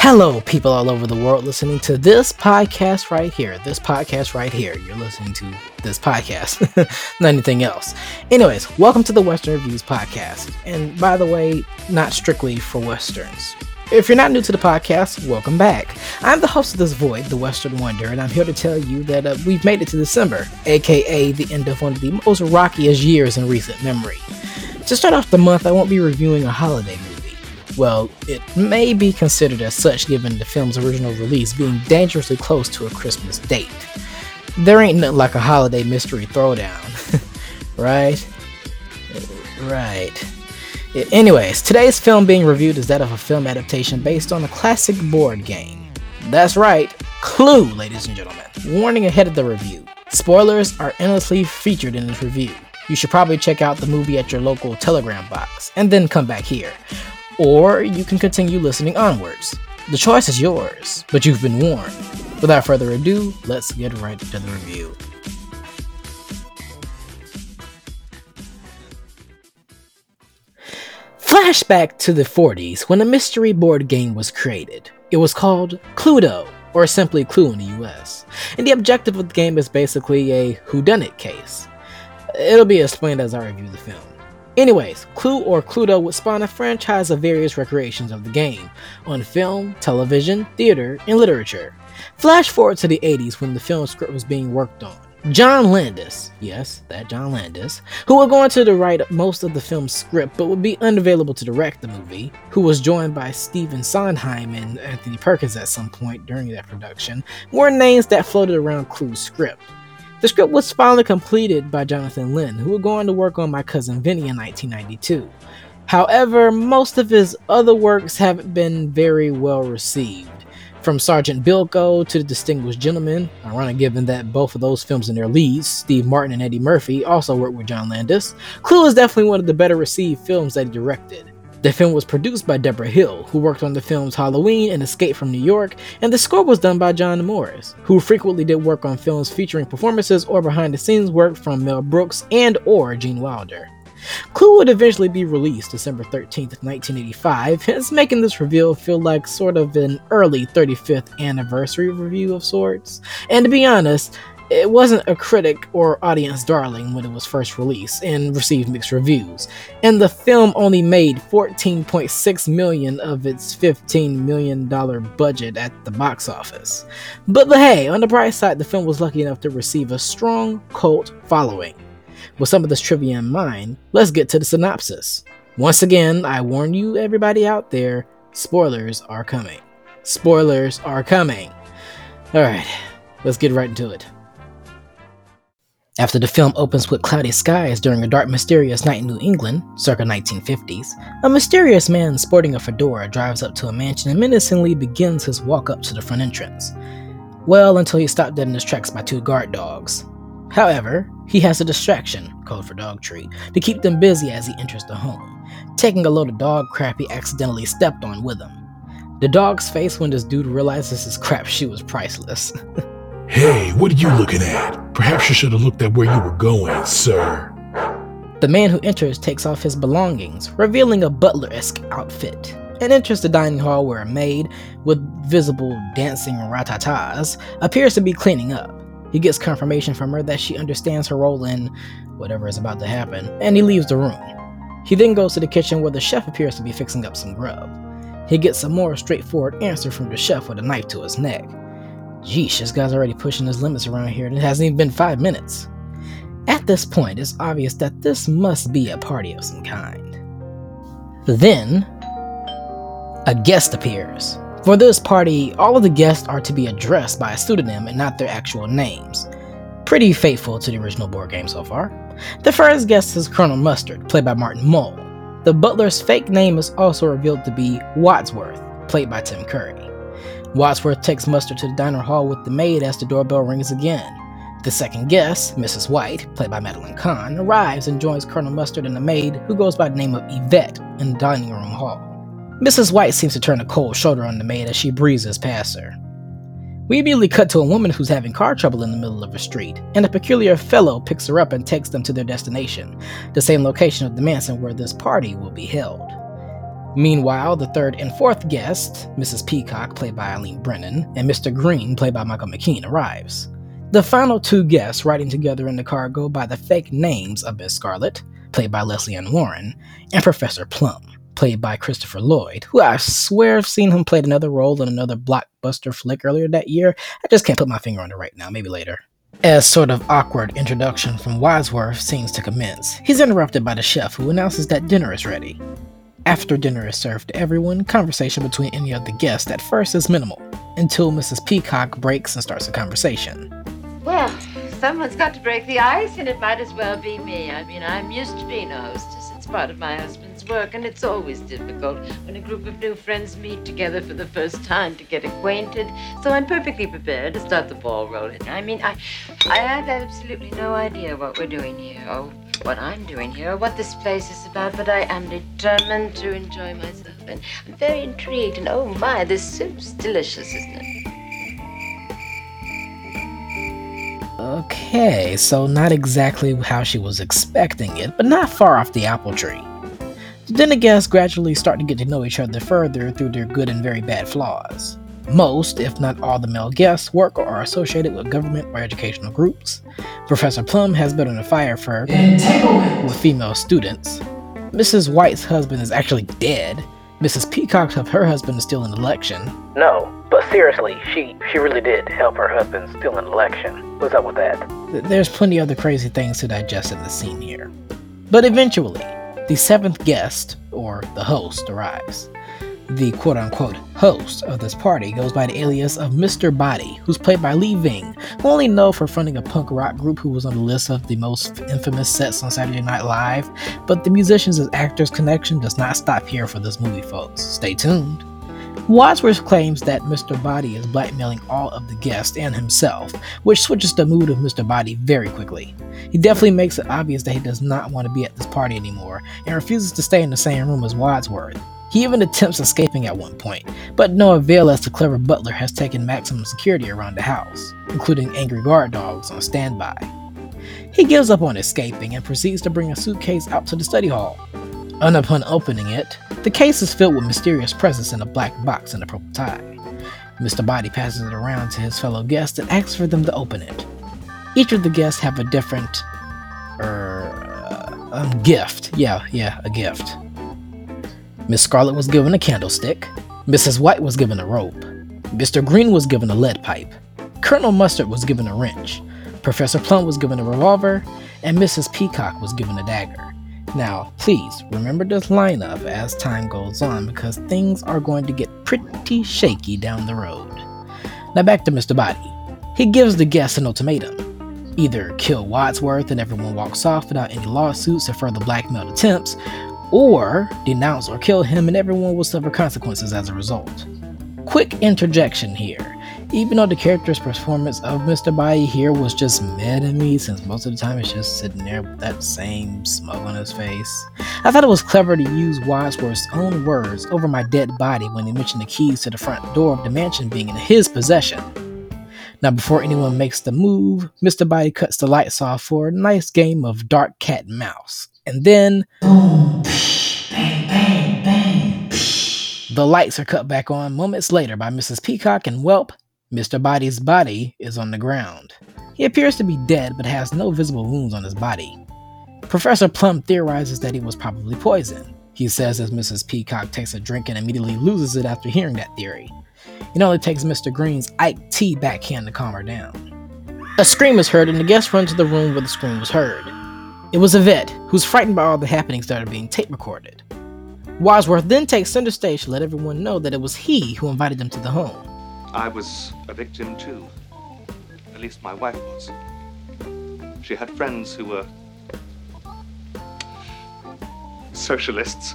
Hello, people all over the world listening to this podcast right here. This podcast right here. You're listening to this podcast, not anything else. Anyways, welcome to the Western Reviews podcast. And by the way, not strictly for Westerns. If you're not new to the podcast, welcome back. I'm the host of this void, the Western Wonder, and I'm here to tell you that uh, we've made it to December, aka the end of one of the most rockiest years in recent memory. To start off the month, I won't be reviewing a holiday movie. Well, it may be considered as such given the film's original release being dangerously close to a Christmas date. There ain't nothing like a holiday mystery throwdown, right? Right. Anyways, today's film being reviewed is that of a film adaptation based on a classic board game. That's right, Clue, ladies and gentlemen. Warning ahead of the review. Spoilers are endlessly featured in this review. You should probably check out the movie at your local Telegram box, and then come back here or you can continue listening onwards. The choice is yours, but you've been warned. Without further ado, let's get right to the review. Flashback to the 40s when a mystery board game was created. It was called Cluedo, or simply Clue in the US, and the objective of the game is basically a whodunit case. It'll be explained as I review the film. Anyways, Clue or Cluedo would spawn a franchise of various recreations of the game on film, television, theater, and literature. Flash forward to the 80s when the film script was being worked on. John Landis, yes, that John Landis, who would go on to write most of the film's script but would be unavailable to direct the movie, who was joined by Stephen Sondheim and Anthony Perkins at some point during that production, were names that floated around Clue's script. The script was finally completed by Jonathan Lynn, who would go on to work on My Cousin Vinny in 1992. However, most of his other works haven't been very well received. From Sergeant Bilko to The Distinguished Gentleman, ironic given that both of those films and their leads, Steve Martin and Eddie Murphy, also worked with John Landis, Clue is definitely one of the better received films that he directed. The film was produced by Debra Hill, who worked on the films Halloween and Escape from New York, and the score was done by John Morris, who frequently did work on films featuring performances or behind-the-scenes work from Mel Brooks and or Gene Wilder. Clue would eventually be released December 13th, 1985, hence making this reveal feel like sort of an early 35th anniversary review of sorts. And to be honest, it wasn't a critic or audience darling when it was first released and received mixed reviews. And the film only made 14.6 million of its 15 million dollar budget at the box office. But, but hey, on the bright side, the film was lucky enough to receive a strong cult following. With some of this trivia in mind, let's get to the synopsis. Once again, I warn you everybody out there, spoilers are coming. Spoilers are coming. Alright, let's get right into it. After the film opens with cloudy skies during a dark, mysterious night in New England, circa 1950s, a mysterious man sporting a fedora drives up to a mansion and menacingly begins his walk up to the front entrance. Well, until he's stopped dead in his tracks by two guard dogs. However, he has a distraction, code for dog treat, to keep them busy as he enters the home, taking a load of dog crap he accidentally stepped on with him. The dog's face when this dude realizes his crap shoe is priceless. Hey, what are you looking at? Perhaps you should have looked at where you were going, sir. The man who enters takes off his belongings, revealing a butler esque outfit, and enters the dining hall where a maid, with visible dancing ratatas, appears to be cleaning up. He gets confirmation from her that she understands her role in whatever is about to happen, and he leaves the room. He then goes to the kitchen where the chef appears to be fixing up some grub. He gets a more straightforward answer from the chef with a knife to his neck. Geesh, this guy's already pushing his limits around here, and it hasn't even been five minutes. At this point, it's obvious that this must be a party of some kind. Then, a guest appears. For this party, all of the guests are to be addressed by a pseudonym and not their actual names. Pretty faithful to the original board game so far. The first guest is Colonel Mustard, played by Martin Mull. The butler's fake name is also revealed to be Wadsworth, played by Tim Curry. Wadsworth takes Mustard to the diner hall with the maid as the doorbell rings again. The second guest, Mrs. White, played by Madeline Kahn, arrives and joins Colonel Mustard and the maid, who goes by the name of Yvette, in the dining room hall. Mrs. White seems to turn a cold shoulder on the maid as she breezes past her. We immediately cut to a woman who's having car trouble in the middle of a street, and a peculiar fellow picks her up and takes them to their destination, the same location of the mansion where this party will be held. Meanwhile, the third and fourth guest, Mrs. Peacock, played by Eileen Brennan, and Mr. Green, played by Michael McKean, arrives. The final two guests riding together in the car go by the fake names of Miss Scarlet, played by Lesley Ann Warren, and Professor Plum, played by Christopher Lloyd, who I swear I've seen him play another role in another blockbuster flick earlier that year. I just can't put my finger on it right now, maybe later. As sort of awkward introduction from Wadsworth seems to commence, he's interrupted by the chef who announces that dinner is ready. After dinner is served to everyone, conversation between any of the guests at first is minimal, until Mrs. Peacock breaks and starts a conversation. Well, someone's got to break the ice, and it might as well be me. I mean, I'm used to being a hostess. It's part of my husband's work, and it's always difficult when a group of new friends meet together for the first time to get acquainted. So I'm perfectly prepared to start the ball rolling. I mean, I, I have absolutely no idea what we're doing here, or what I'm doing here, or what this place is about, but I am determined to enjoy myself, and I'm very intrigued. And oh my, this soup's delicious, isn't it? Okay, so not exactly how she was expecting it, but not far off the apple tree. Then the guests gradually start to get to know each other further through their good and very bad flaws. Most, if not all, the male guests work or are associated with government or educational groups. Professor Plum has been on a fire for with female students. Mrs. White's husband is actually dead. Mrs. Peacock's of her husband is still in election. No, but seriously, she she really did help her husband steal an election. What's up with that? There's plenty other crazy things to digest in the scene here. But eventually, the seventh guest, or the host, arrives. The quote unquote host of this party goes by the alias of Mr. Body, who's played by Lee Ving, who only know for fronting a punk rock group who was on the list of the most infamous sets on Saturday Night Live. But the musicians and actors connection does not stop here for this movie, folks. Stay tuned. Wadsworth claims that Mr. Body is blackmailing all of the guests and himself, which switches the mood of Mr. Body very quickly. He definitely makes it obvious that he does not want to be at this party anymore and refuses to stay in the same room as Wadsworth. He even attempts escaping at one point, but no avail as the clever butler has taken maximum security around the house, including angry guard dogs on standby. He gives up on escaping and proceeds to bring a suitcase out to the study hall. And upon opening it, the case is filled with mysterious presents in a black box and a purple tie. Mr. Body passes it around to his fellow guests and asks for them to open it. Each of the guests have a different, er, um, gift. Yeah, yeah, a gift. Miss Scarlet was given a candlestick. Mrs. White was given a rope. Mr. Green was given a lead pipe. Colonel Mustard was given a wrench. Professor Plum was given a revolver. And Mrs. Peacock was given a dagger. Now, please remember this lineup as time goes on because things are going to get pretty shaky down the road. Now, back to Mr. Body. He gives the guests an ultimatum either kill Wadsworth and everyone walks off without any lawsuits or further blackmail attempts, or denounce or kill him, and everyone will suffer consequences as a result. Quick interjection here. Even though the character's performance of Mr. Body here was just mad at me, since most of the time it's just sitting there with that same smug on his face, I thought it was clever to use Wadsworth's own words over my dead body when he mentioned the keys to the front door of the mansion being in his possession. Now, before anyone makes the move, Mr. Body cuts the lights off for a nice game of dark cat and mouse. And then. Boom, bang, bang, bang. The lights are cut back on moments later by Mrs. Peacock, and whelp, Mr. Body's body is on the ground. He appears to be dead but has no visible wounds on his body. Professor Plum theorizes that he was probably poisoned. He says as Mrs. Peacock takes a drink and immediately loses it after hearing that theory. It only takes Mr. Green's Ike T backhand to calm her down. A scream is heard, and the guests run to the room where the scream was heard. It was a Yvette, who's frightened by all the happenings that are being tape recorded. Wadsworth then takes center stage to let everyone know that it was he who invited them to the home. I was a victim too. At least my wife was. She had friends who were socialists.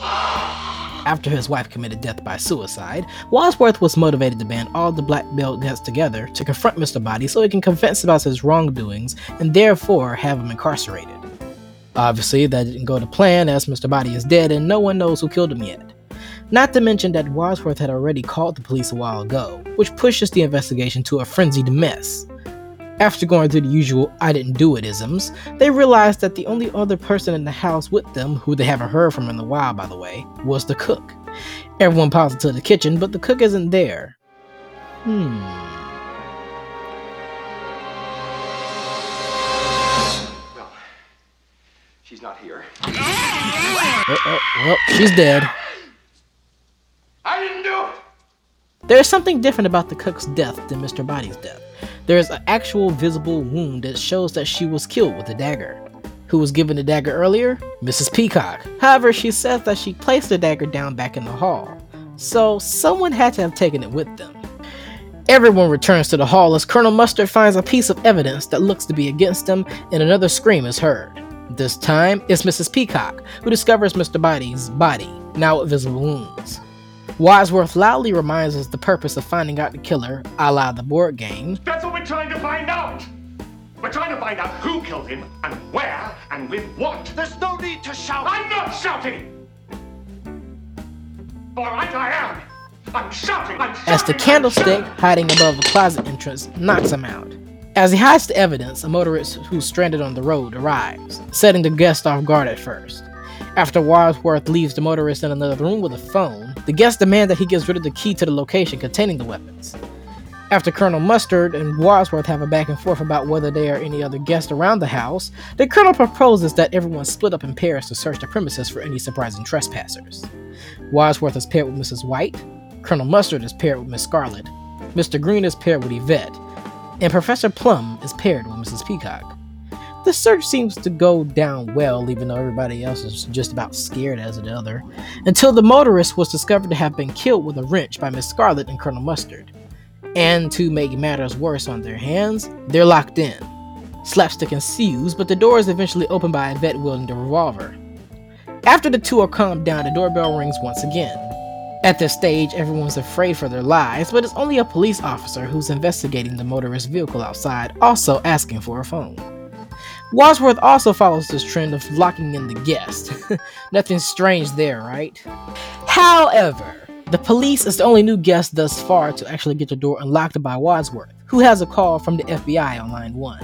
After his wife committed death by suicide, Wadsworth was motivated to band all the black belt guests together to confront Mr. Body so he can confess about his wrongdoings and therefore have him incarcerated. Obviously, that didn't go to plan as Mr. Body is dead and no one knows who killed him yet. Not to mention that Wadsworth had already called the police a while ago, which pushes the investigation to a frenzied mess. After going through the usual I didn't do it isms, they realized that the only other person in the house with them, who they haven't heard from in a while by the way, was the cook. Everyone piles into the kitchen, but the cook isn't there. Hmm. Well, she's not here. Oh, oh, well, she's dead. I didn't do it! There is something different about the cook's death than Mr. Body's death. There is an actual visible wound that shows that she was killed with a dagger. Who was given the dagger earlier? Mrs. Peacock. However, she says that she placed the dagger down back in the hall, so someone had to have taken it with them. Everyone returns to the hall as Colonel Mustard finds a piece of evidence that looks to be against him, and another scream is heard. This time, it's Mrs. Peacock, who discovers Mr. Body's body, now with visible wounds. Wadsworth loudly reminds us the purpose of finding out the killer, a la the board game, That's what we're trying to find out! We're trying to find out who killed him, and where, and with what. There's no need to shout! I'm not shouting! Alright, I am! I'm shouting! I'm shouting! as the I'm candlestick hiding above the closet entrance knocks him out. As he hides the evidence, a motorist who's stranded on the road arrives, setting the guest off guard at first. After Wadsworth leaves the motorist in another room with a phone, the guests demand that he gets rid of the key to the location containing the weapons. After Colonel Mustard and Wadsworth have a back and forth about whether there are any other guests around the house, the Colonel proposes that everyone split up in pairs to search the premises for any surprising trespassers. Wadsworth is paired with Mrs. White, Colonel Mustard is paired with Miss Scarlet, Mr. Green is paired with Yvette, and Professor Plum is paired with Mrs. Peacock. The search seems to go down well, even though everybody else is just about scared as the other, until the motorist was discovered to have been killed with a wrench by Miss Scarlet and Colonel Mustard. And to make matters worse on their hands, they're locked in. Slapstick ensues, but the door is eventually opened by Yvette wielding the revolver. After the two are calmed down, the doorbell rings once again. At this stage, everyone's afraid for their lives, but it's only a police officer who's investigating the motorist's vehicle outside, also asking for a phone. Wadsworth also follows this trend of locking in the guest. Nothing strange there, right? However, the police is the only new guest thus far to actually get the door unlocked by Wadsworth, who has a call from the FBI on line 1.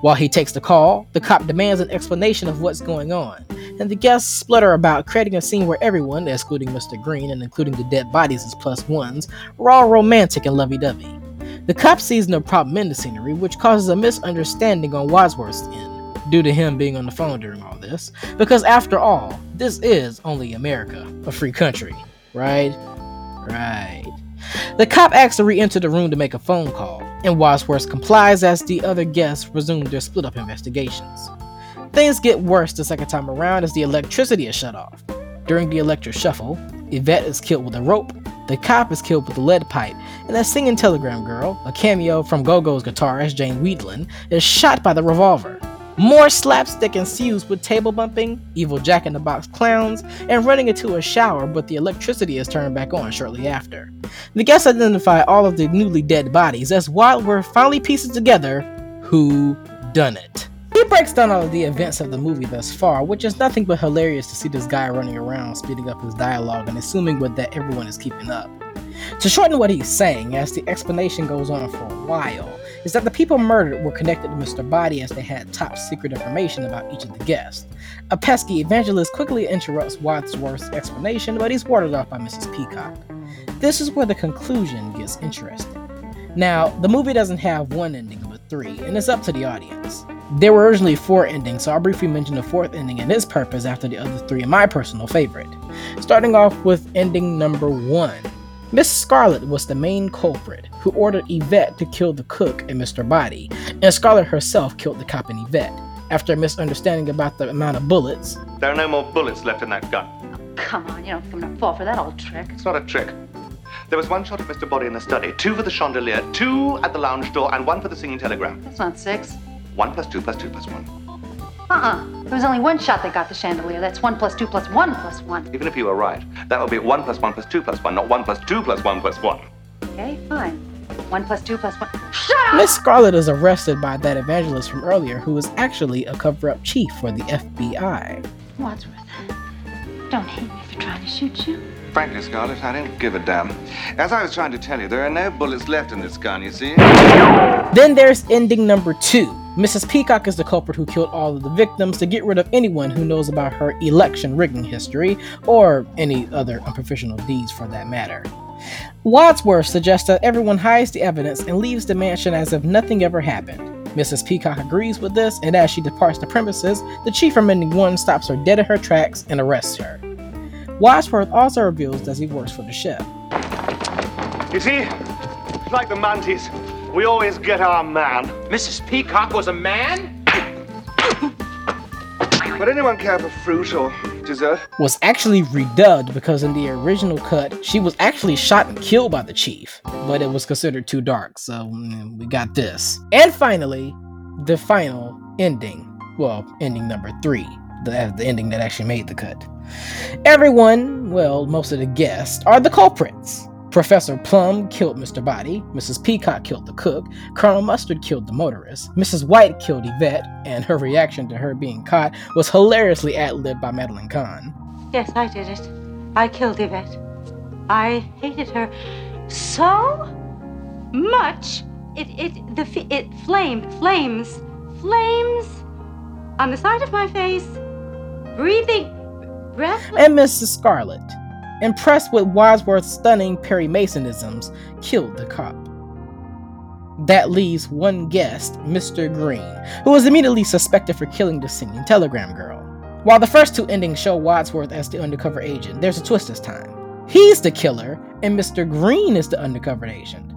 While he takes the call, the cop demands an explanation of what's going on, and the guests splutter about creating a scene where everyone, excluding Mr. Green and including the dead bodies as plus ones, are all romantic and lovey dovey. The cop sees no problem in the scenery, which causes a misunderstanding on Wadsworth's end, due to him being on the phone during all this, because after all, this is only America, a free country, right? Right. The cop asks to re enter the room to make a phone call, and Wadsworth complies as the other guests resume their split up investigations. Things get worse the second time around as the electricity is shut off. During the electric shuffle, Yvette is killed with a rope, the cop is killed with a lead pipe, and that singing telegram girl, a cameo from Go-Go's guitarist Jane Wiedlin, is shot by the revolver. More slapstick ensues with table bumping, evil Jack in the Box clowns, and running into a shower, but the electricity is turned back on shortly after. The guests identify all of the newly dead bodies as Wadsworth finally pieces together who done it. He breaks down all of the events of the movie thus far, which is nothing but hilarious to see this guy running around speeding up his dialogue and assuming with that everyone is keeping up. To shorten what he's saying, as the explanation goes on for a while, is that the people murdered were connected to Mr. Body as they had top secret information about each of the guests. A pesky evangelist quickly interrupts Wadsworth's explanation, but he's warded off by Mrs. Peacock. This is where the conclusion gets interesting. Now, the movie doesn't have one ending but three, and it's up to the audience. There were originally four endings, so I'll briefly mention the fourth ending and its purpose after the other three and my personal favorite. Starting off with ending number one. Miss Scarlet was the main culprit, who ordered Yvette to kill the cook and Mr. Body, and Scarlet herself killed the cop and Yvette. After a misunderstanding about the amount of bullets, There are no more bullets left in that gun. Come on, you don't think I'm gonna fall for that old trick. It's not a trick. There was one shot at Mr. Body in the study, two for the chandelier, two at the lounge door, and one for the singing telegram. That's not six. One plus two plus two plus one. Uh-uh. There was only one shot that got the chandelier. That's one plus two plus one plus one. Even if you were right, that would be one plus one plus two plus one, not one plus two plus one plus one. Okay, fine. One plus two plus one. Shut up! Miss Scarlet is arrested by that evangelist from earlier who was actually a cover up chief for the FBI. Wadsworth, don't hate me for trying to shoot you. Frankly, Scarlett, I don't give a damn. As I was trying to tell you, there are no bullets left in this gun, you see? Then there's ending number two. Mrs. Peacock is the culprit who killed all of the victims to get rid of anyone who knows about her election rigging history, or any other unprofessional deeds for that matter. Wadsworth suggests that everyone hides the evidence and leaves the mansion as if nothing ever happened. Mrs. Peacock agrees with this, and as she departs the premises, the chief from Ending 1 stops her dead in her tracks and arrests her. Wadsworth also reveals that he works for the chef. You see, like the Mounties, we always get our man. Mrs. Peacock was a man? Would anyone care for fruit or dessert? Was actually redubbed because in the original cut, she was actually shot and killed by the chief, but it was considered too dark, so mm, we got this. And finally, the final ending. Well, ending number three, the, the ending that actually made the cut. Everyone, well, most of the guests, are the culprits. Professor Plum killed Mr. Body, Mrs. Peacock killed the cook, Colonel Mustard killed the motorist, Mrs. White killed Yvette, and her reaction to her being caught was hilariously ad-libbed by Madeline Kahn. Yes, I did it. I killed Yvette. I hated her so much. It it the it flamed, flames, flames on the side of my face, breathing, breathless. And Mrs. Scarlet, impressed with Wadsworth's stunning Perry Masonisms, killed the cop. That leaves one guest, Mr. Green, who was immediately suspected for killing the singing telegram girl. While the first two endings show Wadsworth as the undercover agent, there's a twist this time. He's the killer, and Mr. Green is the undercover agent.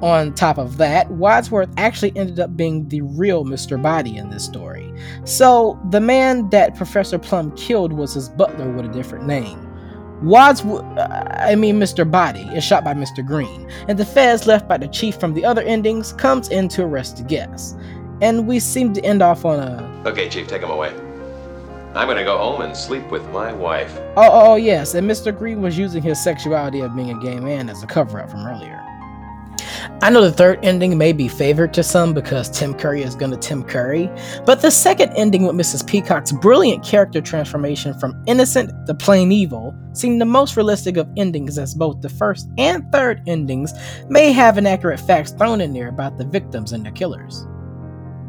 On top of that, Wadsworth actually ended up being the real Mr. Body in this story. So, the man that Professor Plum killed was his butler with a different name. Wadsworth, I mean Mr. Body, is shot by Mr. Green, and the feds left by the chief from the other endings comes in to arrest the guests. And we seem to end off on a Okay, Chief, take him away. I'm gonna go home and sleep with my wife. oh, oh, oh yes, and Mr. Green was using his sexuality of being a gay man as a cover up from earlier. I know the third ending may be favored to some because Tim Curry is gonna Tim Curry, but the second ending with Mrs. Peacock's brilliant character transformation from innocent to plain evil seemed the most realistic of endings as both the first and third endings may have inaccurate facts thrown in there about the victims and their killers.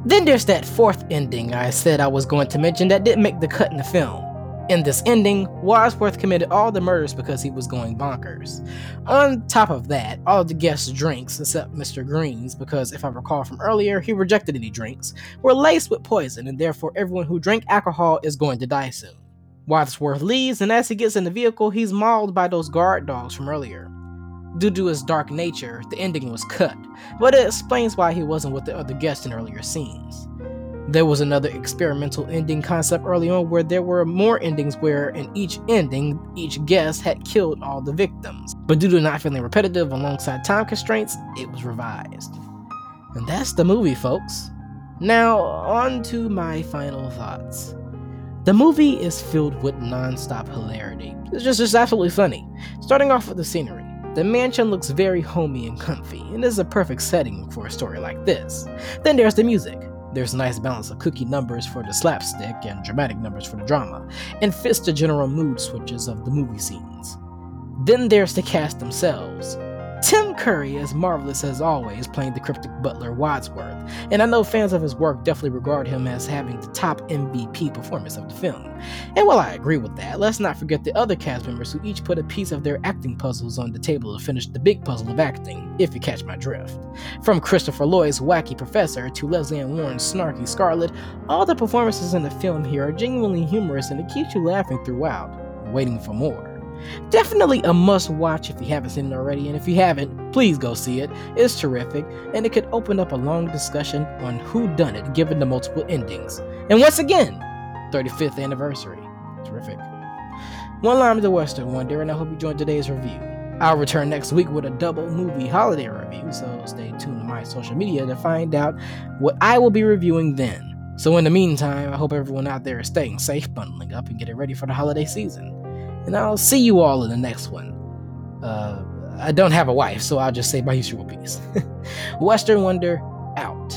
Then there's that fourth ending I said I was going to mention that didn't make the cut in the film. In this ending, Wadsworth committed all the murders because he was going bonkers. On top of that, all the guests' drinks, except Mr. Green's, because if I recall from earlier, he rejected any drinks, were laced with poison, and therefore everyone who drank alcohol is going to die soon. Wadsworth leaves, and as he gets in the vehicle, he's mauled by those guard dogs from earlier. Due to his dark nature, the ending was cut, but it explains why he wasn't with the other guests in earlier scenes. There was another experimental ending concept early on where there were more endings where in each ending, each guest had killed all the victims. But due to not feeling repetitive alongside time constraints, it was revised. And that's the movie, folks. Now, on to my final thoughts. The movie is filled with non-stop hilarity. It's just, just absolutely funny. Starting off with the scenery. The mansion looks very homey and comfy, and is a perfect setting for a story like this. Then there's the music. There's a nice balance of cookie numbers for the slapstick and dramatic numbers for the drama, and fits the general mood switches of the movie scenes. Then there's the cast themselves. Tim Curry is marvelous as always, playing the cryptic butler Wadsworth, and I know fans of his work definitely regard him as having the top MVP performance of the film. And while I agree with that, let's not forget the other cast members who each put a piece of their acting puzzles on the table to finish the big puzzle of acting, if you catch my drift. From Christopher Lloyd's wacky professor to Lesley Ann Warren's snarky Scarlet, all the performances in the film here are genuinely humorous and it keeps you laughing throughout, waiting for more. Definitely a must watch if you haven't seen it already, and if you haven't, please go see it. It's terrific, and it could open up a long discussion on who done it given the multiple endings. And once again, 35th anniversary. Terrific. One line of the Western Wonder, and I hope you enjoyed today's review. I'll return next week with a double movie holiday review, so stay tuned to my social media to find out what I will be reviewing then. So, in the meantime, I hope everyone out there is staying safe, bundling up, and getting ready for the holiday season and I'll see you all in the next one. Uh, I don't have a wife, so I'll just say my usual piece. Western Wonder out.